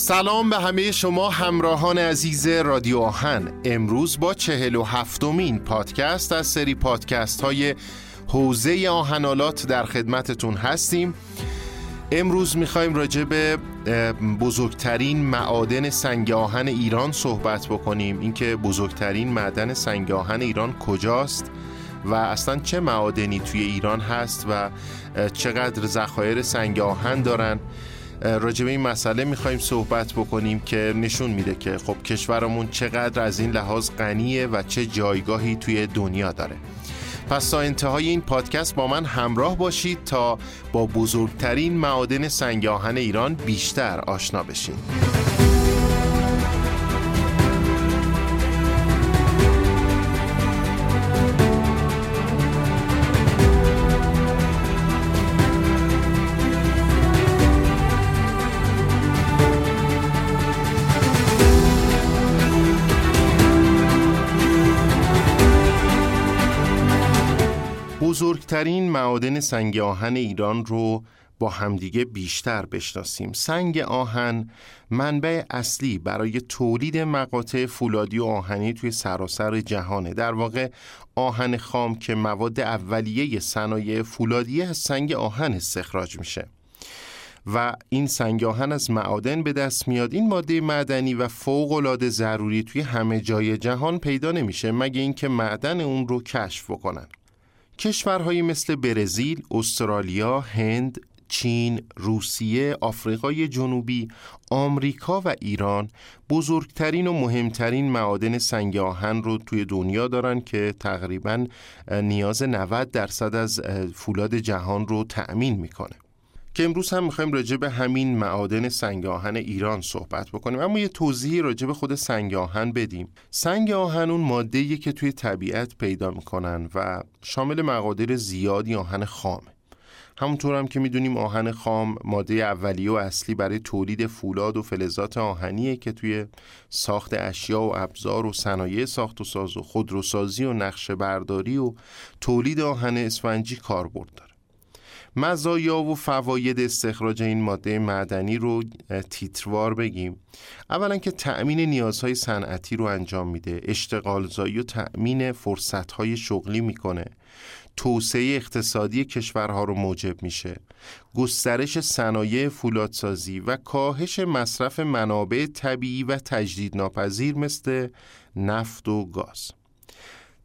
سلام به همه شما همراهان عزیز رادیو آهن. امروز با چهل و هفتمین پادکست از سری پادکست های حوزه آهنالات در خدمتتون هستیم. امروز می‌خوایم راجع به بزرگترین معادن سنگ آهن ایران صحبت بکنیم. اینکه بزرگترین معدن سنگ آهن ایران کجاست و اصلا چه معادنی توی ایران هست و چقدر ذخایر سنگ آهن دارن. راجع به این مسئله می‌خوایم صحبت بکنیم که نشون میده که خب کشورمون چقدر از این لحاظ غنیه و چه جایگاهی توی دنیا داره. پس تا انتهای این پادکست با من همراه باشید تا با بزرگترین معادن سنگ آهن ایران بیشتر آشنا بشید بزرگترین معادن سنگ آهن ایران رو با همدیگه بیشتر بشناسیم. سنگ آهن منبع اصلی برای تولید مقاطع فولادی و آهنی توی سراسر جهانه. در واقع آهن خام که مواد اولیه صنایع فولادی از سنگ آهن استخراج میشه. و این سنگ آهن از معادن به دست میاد. این ماده معدنی و فوق العاده ضروری توی همه جای جهان پیدا نمیشه مگه اینکه معدن اون رو کشف بکنن. کشورهایی مثل برزیل، استرالیا، هند، چین، روسیه، آفریقای جنوبی، آمریکا و ایران بزرگترین و مهمترین معادن سنگ آهن رو توی دنیا دارن که تقریبا نیاز 90 درصد از فولاد جهان رو تأمین می‌کنه. که امروز هم می‌خوایم راجع به همین معادن سنگ آهن ایران صحبت بکنیم. اما یه توضیحی راجع به خود سنگ آهن بدیم. سنگ آهن اون ماده که توی طبیعت پیدا می‌کنن و شامل مقادیر زیادی آهن خامه همونطور هم که می‌دونیم آهن خام ماده اولیه و اصلی برای تولید فولاد و فلزات آهنیه که توی ساخت اشیا و ابزار و صنایع ساخت و ساز و خودروسازی و نقشه برداری و تولید آهن اسفنجی کاربرد داره. مزایا و فواید استخراج این ماده معدنی رو تیتروار بگیم. اولا که تأمین نیازهای صنعتی رو انجام میده. اشتغالزایی و تأمین فرصتهای شغلی می‌کنه. توسعه اقتصادی کشورها رو موجب میشه. گسترش صنایع فولادسازی و کاهش مصرف منابع طبیعی و تجدیدناپذیر مثل نفت و گاز.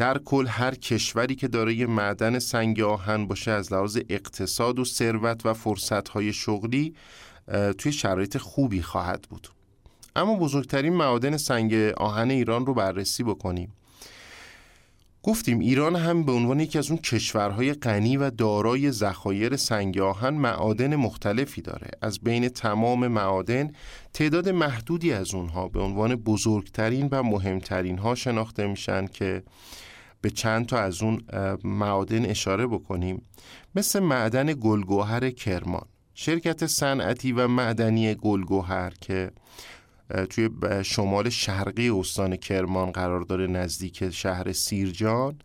در کل هر کشوری که دارای معدن سنگ آهن باشه از لحاظ اقتصاد و ثروت و فرصتهای شغلی توی شرایط خوبی خواهد بود. اما بزرگترین معادن سنگ آهن ایران رو بررسی بکنیم. گفتیم ایران هم به عنوان یکی از اون کشورهای غنی و دارای ذخایر سنگ آهن معادن مختلفی داره. از بین تمام معادن تعداد محدودی از اونها به عنوان بزرگترین و مهمترین ها شناخته میشن که به چند تا از اون معادن اشاره بکنیم. مثل معدن گلگوهر کرمان شرکت صنعتی و معدنی گلگوهر که توی شمال شرقی استان کرمان قرار داره نزدیک شهر سیرجان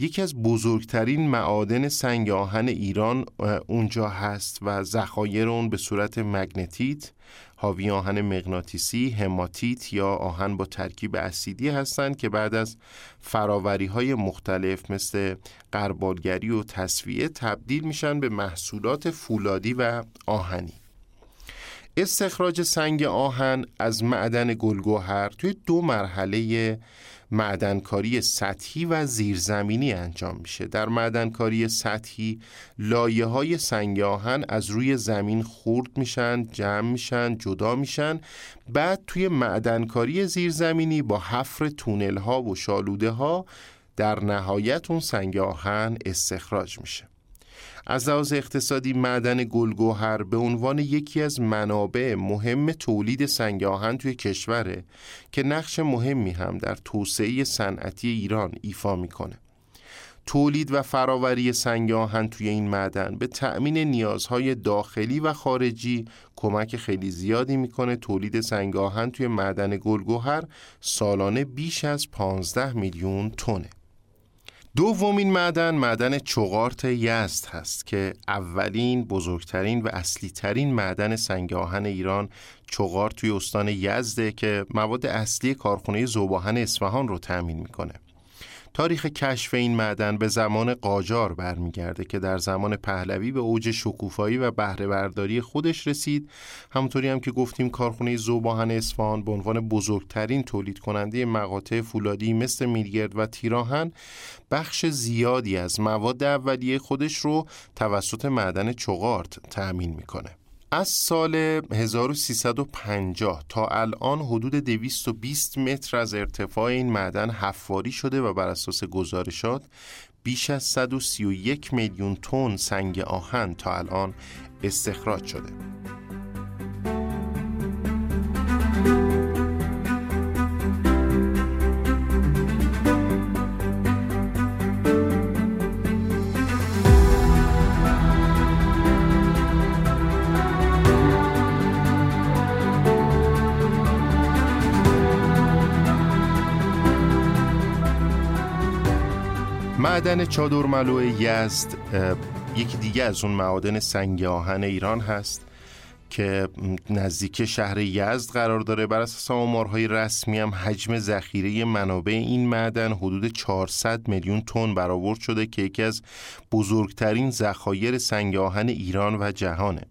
یکی از بزرگترین معادن سنگ آهن ایران اونجا هست و ذخایر اون به صورت مگنتیت حاوی آهن مغناطیسی، هماتیت یا آهن با ترکیب اسیدی هستند که بعد از فراوری های مختلف مثل قربالگری و تصویه تبدیل میشن به محصولات فولادی و آهنی. استخراج سنگ آهن از معدن گلگوهر توی دو مرحله معدنکاری سطحی و زیرزمینی انجام میشه. در معدنکاری سطحی لایه های سنگ آهن از روی زمین خورد میشن جمع میشن جدا میشن. بعد توی معدنکاری زیرزمینی با حفر تونل ها و شالوده ها در نهایت اون سنگ آهن استخراج میشه. از لحاظ اقتصادی معدن گلگوهر به عنوان یکی از منابع مهم تولید سنگ آهن توی کشوره که نقش مهمی هم در توسعه صنعتی ایران ایفا می‌کنه. تولید و فراوری سنگ آهن توی این معدن به تأمین نیازهای داخلی و خارجی کمک خیلی زیادی می‌کنه تولید سنگ آهن توی معدن گلگوهر سالانه بیش از 15 میلیون تونه دومین معدن معدن چغارت یزد هست که اولین بزرگترین و اصلی ترین معدن سنگ آهن ایران چغارت توی استان یزده که مواد اصلی کارخونه زوباهن اصفهان رو تأمین می‌کنه. تاریخ کشف این معدن به زمان قاجار برمیگرده که در زمان پهلوی به اوج شکوفایی و بهره برداری خودش رسید. همونطوری هم که گفتیم کارخونه زوباهن اصفهان به عنوان بزرگترین تولید کننده مقاطع فولادی مثل میرگرد و تیراهن بخش زیادی از مواد اولیه خودش رو توسط معدن چغارت تأمین می‌کنه. از سال 1350 تا الان حدود 220 متر از ارتفاع این معدن حفاری شده و بر اساس گزارشات بیش از 131 میلیون تن سنگ آهن تا الان استخراج شده. معدن چادرملو یزد یکی دیگه از اون معادن سنگ آهن ایران هست که نزدیک شهر یزد قرار داره. بر اساس آمارهای رسمی هم حجم ذخیره منابع این معدن حدود 400 میلیون تن برآورد شده که یکی از بزرگترین ذخایر سنگ آهن ایران و جهانه.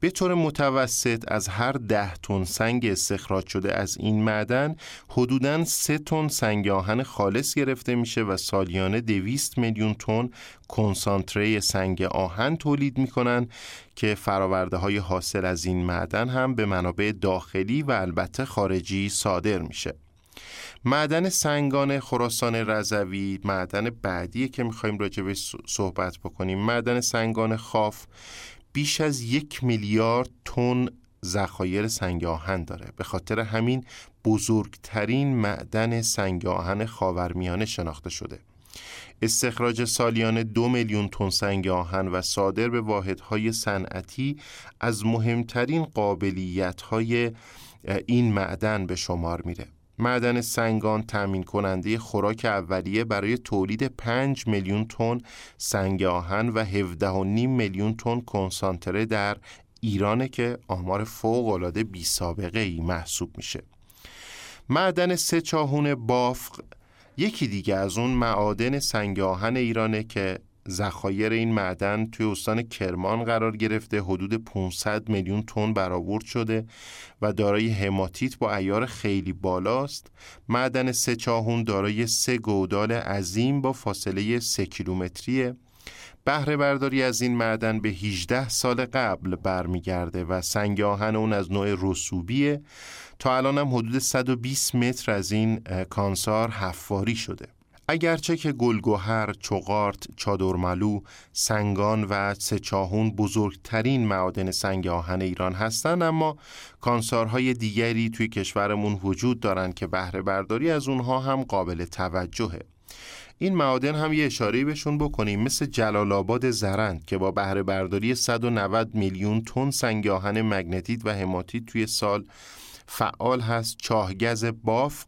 به طور متوسط از هر ده تن سنگ استخراج شده از این معدن حدوداً سه تن سنگ آهن خالص گرفته میشه و سالیانه دویست میلیون تن کنسانتره سنگ آهن تولید می‌کنن که فراورده های حاصل از این معدن هم به منابع داخلی و البته خارجی صادر میشه. معدن سنگان خراسان رضوی معدن بعدیه که می‌خوایم راجع صحبت بکنیم معدن سنگان خاف بیش از یک میلیارد تن ذخایر سنگ آهن داره. به خاطر همین بزرگترین معدن سنگ آهن خاورمیانه شناخته شده. استخراج سالیانه دو میلیون تن سنگ آهن و صادر به واحدهای صنعتی از مهمترین قابلیت‌های این معدن به شمار میره. معدن سنگان تأمین کننده خوراک اولیه برای تولید 5 میلیون تن سنگ آهن و 17.5 میلیون تن کنسانتره در ایرانه که آمار فوق العاده بی سابقه ای محسوب میشه. معدن سه چاهون بافق یکی دیگه از اون معادن سنگ آهن ایرانه که ذخایر این معدن توی استان کرمان قرار گرفته. حدود 500 میلیون تن برآورد شده و دارای هماتیت با ایار خیلی بالاست. معدن سه چاهون دارای سه گودال عظیم با فاصله سه کیلومتریه. بهره برداری از این معدن به 18 سال قبل برمیگرده و سنگ آهن اون از نوع رسوبیه. تا الان هم حدود 120 متر از این کانسار حفاری شده. اگرچه که گلگوهر، چغارت، چادرملو، سنگان و سچاهون بزرگترین معادن سنگ آهن ایران هستند اما کانسارهای دیگری توی کشورمون وجود دارند که بهره برداری از اونها هم قابل توجهه. این معادن هم یه اشاره بهشون بکنیم مثل جلال آباد زرند که با بهره برداری 190 میلیون تن سنگ آهن مگنتیت و هماتیت توی سال فعال هست چاهگز بافق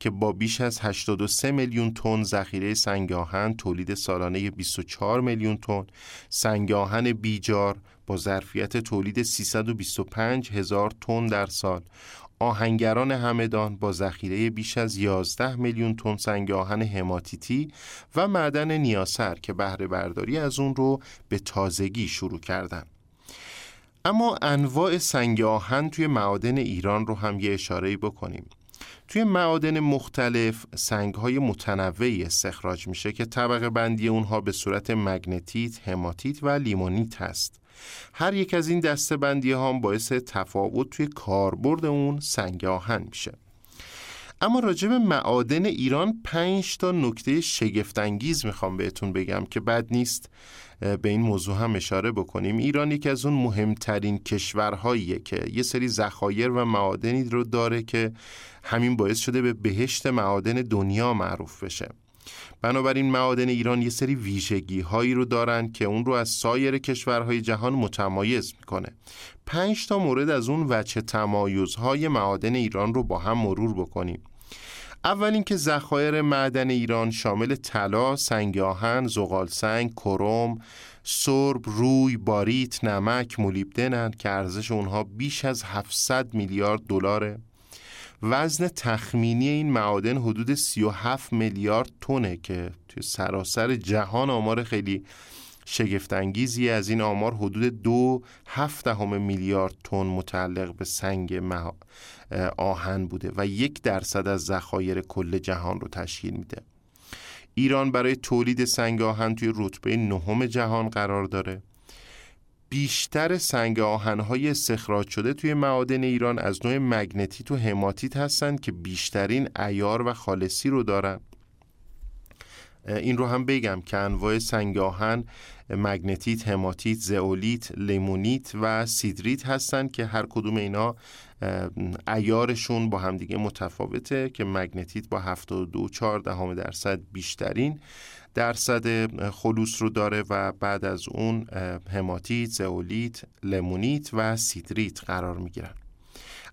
که با بیش از 83 میلیون تن ذخیره سنگ آهن تولید سالانه 24 میلیون تن سنگ آهن بیجار با ظرفیت تولید 325 هزار تن در سال. آهنگران همدان با ذخیره بیش از 11 میلیون تن سنگ آهن هماتیتی و معدن نیاسر که بهره برداری از اون رو به تازگی شروع کردن. اما انواع سنگ آهن توی معادن ایران رو هم یه اشاره بکنیم. توی معادن مختلف سنگ های متنوعی استخراج میشه که طبقه بندی اونها به صورت مگنتیت، هماتیت و لیمونیت هست. هر یک از این دسته بندی ها باعث تفاوت توی کاربرد اون سنگ آهن میشه. اما راجع به معادن ایران پنج تا نکته شگفتانگیز می‌خوام بهتون بگم که بد نیست. به این موضوع هم اشاره بکنیم. ایران یکی از اون مهمترین کشورهاییه که یه سری ذخایر و معادنی رو داره که همین باعث شده به بهشت معادن دنیا معروف بشه. بنابراین معادن ایران یه سری ویژگی هایی رو دارن که اون رو از سایر کشورهای جهان متمایز می‌کنه. پنج تا مورد از اون وچه تمایزهای معادن ایران رو با هم مرور بکنیم. اول اینکه ذخایر معدن ایران شامل طلا، سنگ آهن، زغال سنگ، کروم، سرب، روی، باریت، نمک، مولیبدنن که ارزش اونها بیش از 700 میلیارد دلاره. وزن تخمینی این معادن حدود 37 میلیارد تونه که توی سراسر جهان آمار خیلی شگفتانگیزی از این آمار حدود دو هفت دهم میلیارد تن متعلق به سنگ آهن بوده و یک درصد از ذخایر کل جهان رو تشکیل میده. ایران برای تولید سنگ آهن توی رتبه نهم جهان قرار داره. بیشتر سنگ آهنهای استخراج شده توی معادن ایران از نوع مگنتیت و هماتیت هستند که بیشترین ایار و خالصی رو دارن. این رو هم بگم. که انواع سنگ آهن مگنتیت، هماتیت، زئولیت، لیمونیت و سیدریت هستند که هر کدوم اینا ایارشون با همدیگه متفاوته که مگنتیت با 72 دهم درصد بیشترین درصد خلوص رو داره و بعد از اون هماتیت، زئولیت، لیمونیت و سیدریت قرار می‌گیرن.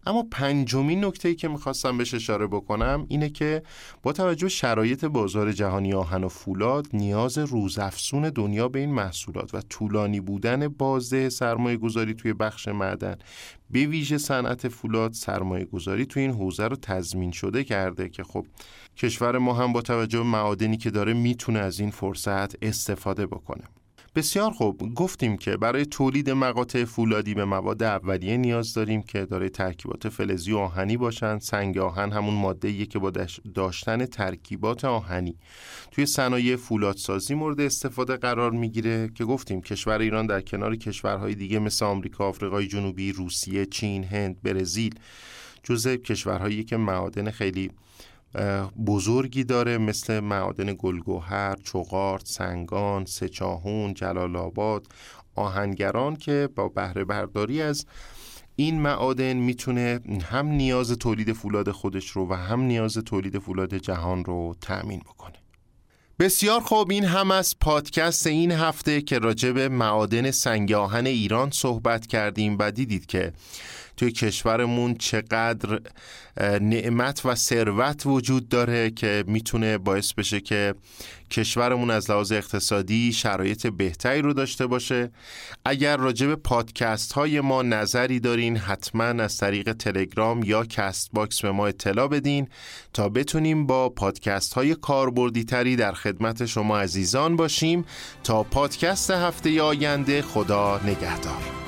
اما پنجمین نکته که می‌خواستم بهش اشاره بکنم اینه که با توجه شرایط بازار جهانی آهن و فولاد نیاز روزافزون دنیا به این محصولات و طولانی بودن بازده سرمایه گذاری توی بخش معدن به ویژه صنعت فولاد سرمایه گذاری توی این حوزه رو تضمین شده کرده که خب کشور ما هم با توجه به معادنی که داره می‌تونه از این فرصت استفاده بکنه. بسیار خوب. گفتیم که برای تولید مقاطع فولادی به مواد اولیه نیاز داریم که داره ترکیبات فلزی و آهنی باشند سنگ آهن همون ماده که با داشتن ترکیبات آهنی توی صنایع فولادسازی مورد استفاده قرار می‌گیره که گفتیم کشور ایران در کنار کشورهای دیگه مثل آمریکا، آفریقای جنوبی، روسیه، چین، هند، برزیل جزء کشورهایی که معادن خیلی بزرگی داره مثل معادن گلگوهر، چوغارت، سنگان، سچاهون، جلال آباد، آهنگران که با بهره برداری از این معادن می‌تونه هم نیاز تولید فولاد خودش رو و هم نیاز تولید فولاد جهان رو تأمین بکنه. بسیار خوب این هم از پادکست این هفته که راجع به معادن سنگ آهن ایران صحبت کردیم و دیدید که توی کشورمون چقدر نعمت و ثروت وجود داره که می‌تونه باعث بشه که کشورمون از لحاظ اقتصادی شرایط بهتری رو داشته باشه. اگر راجع به پادکست های ما نظری دارین حتما از طریق تلگرام یا Castbox به ما اطلاع بدین تا بتونیم با پادکست های کاربردی تری در خدمت شما عزیزان باشیم. تا پادکست هفته آینده خدا نگهدار.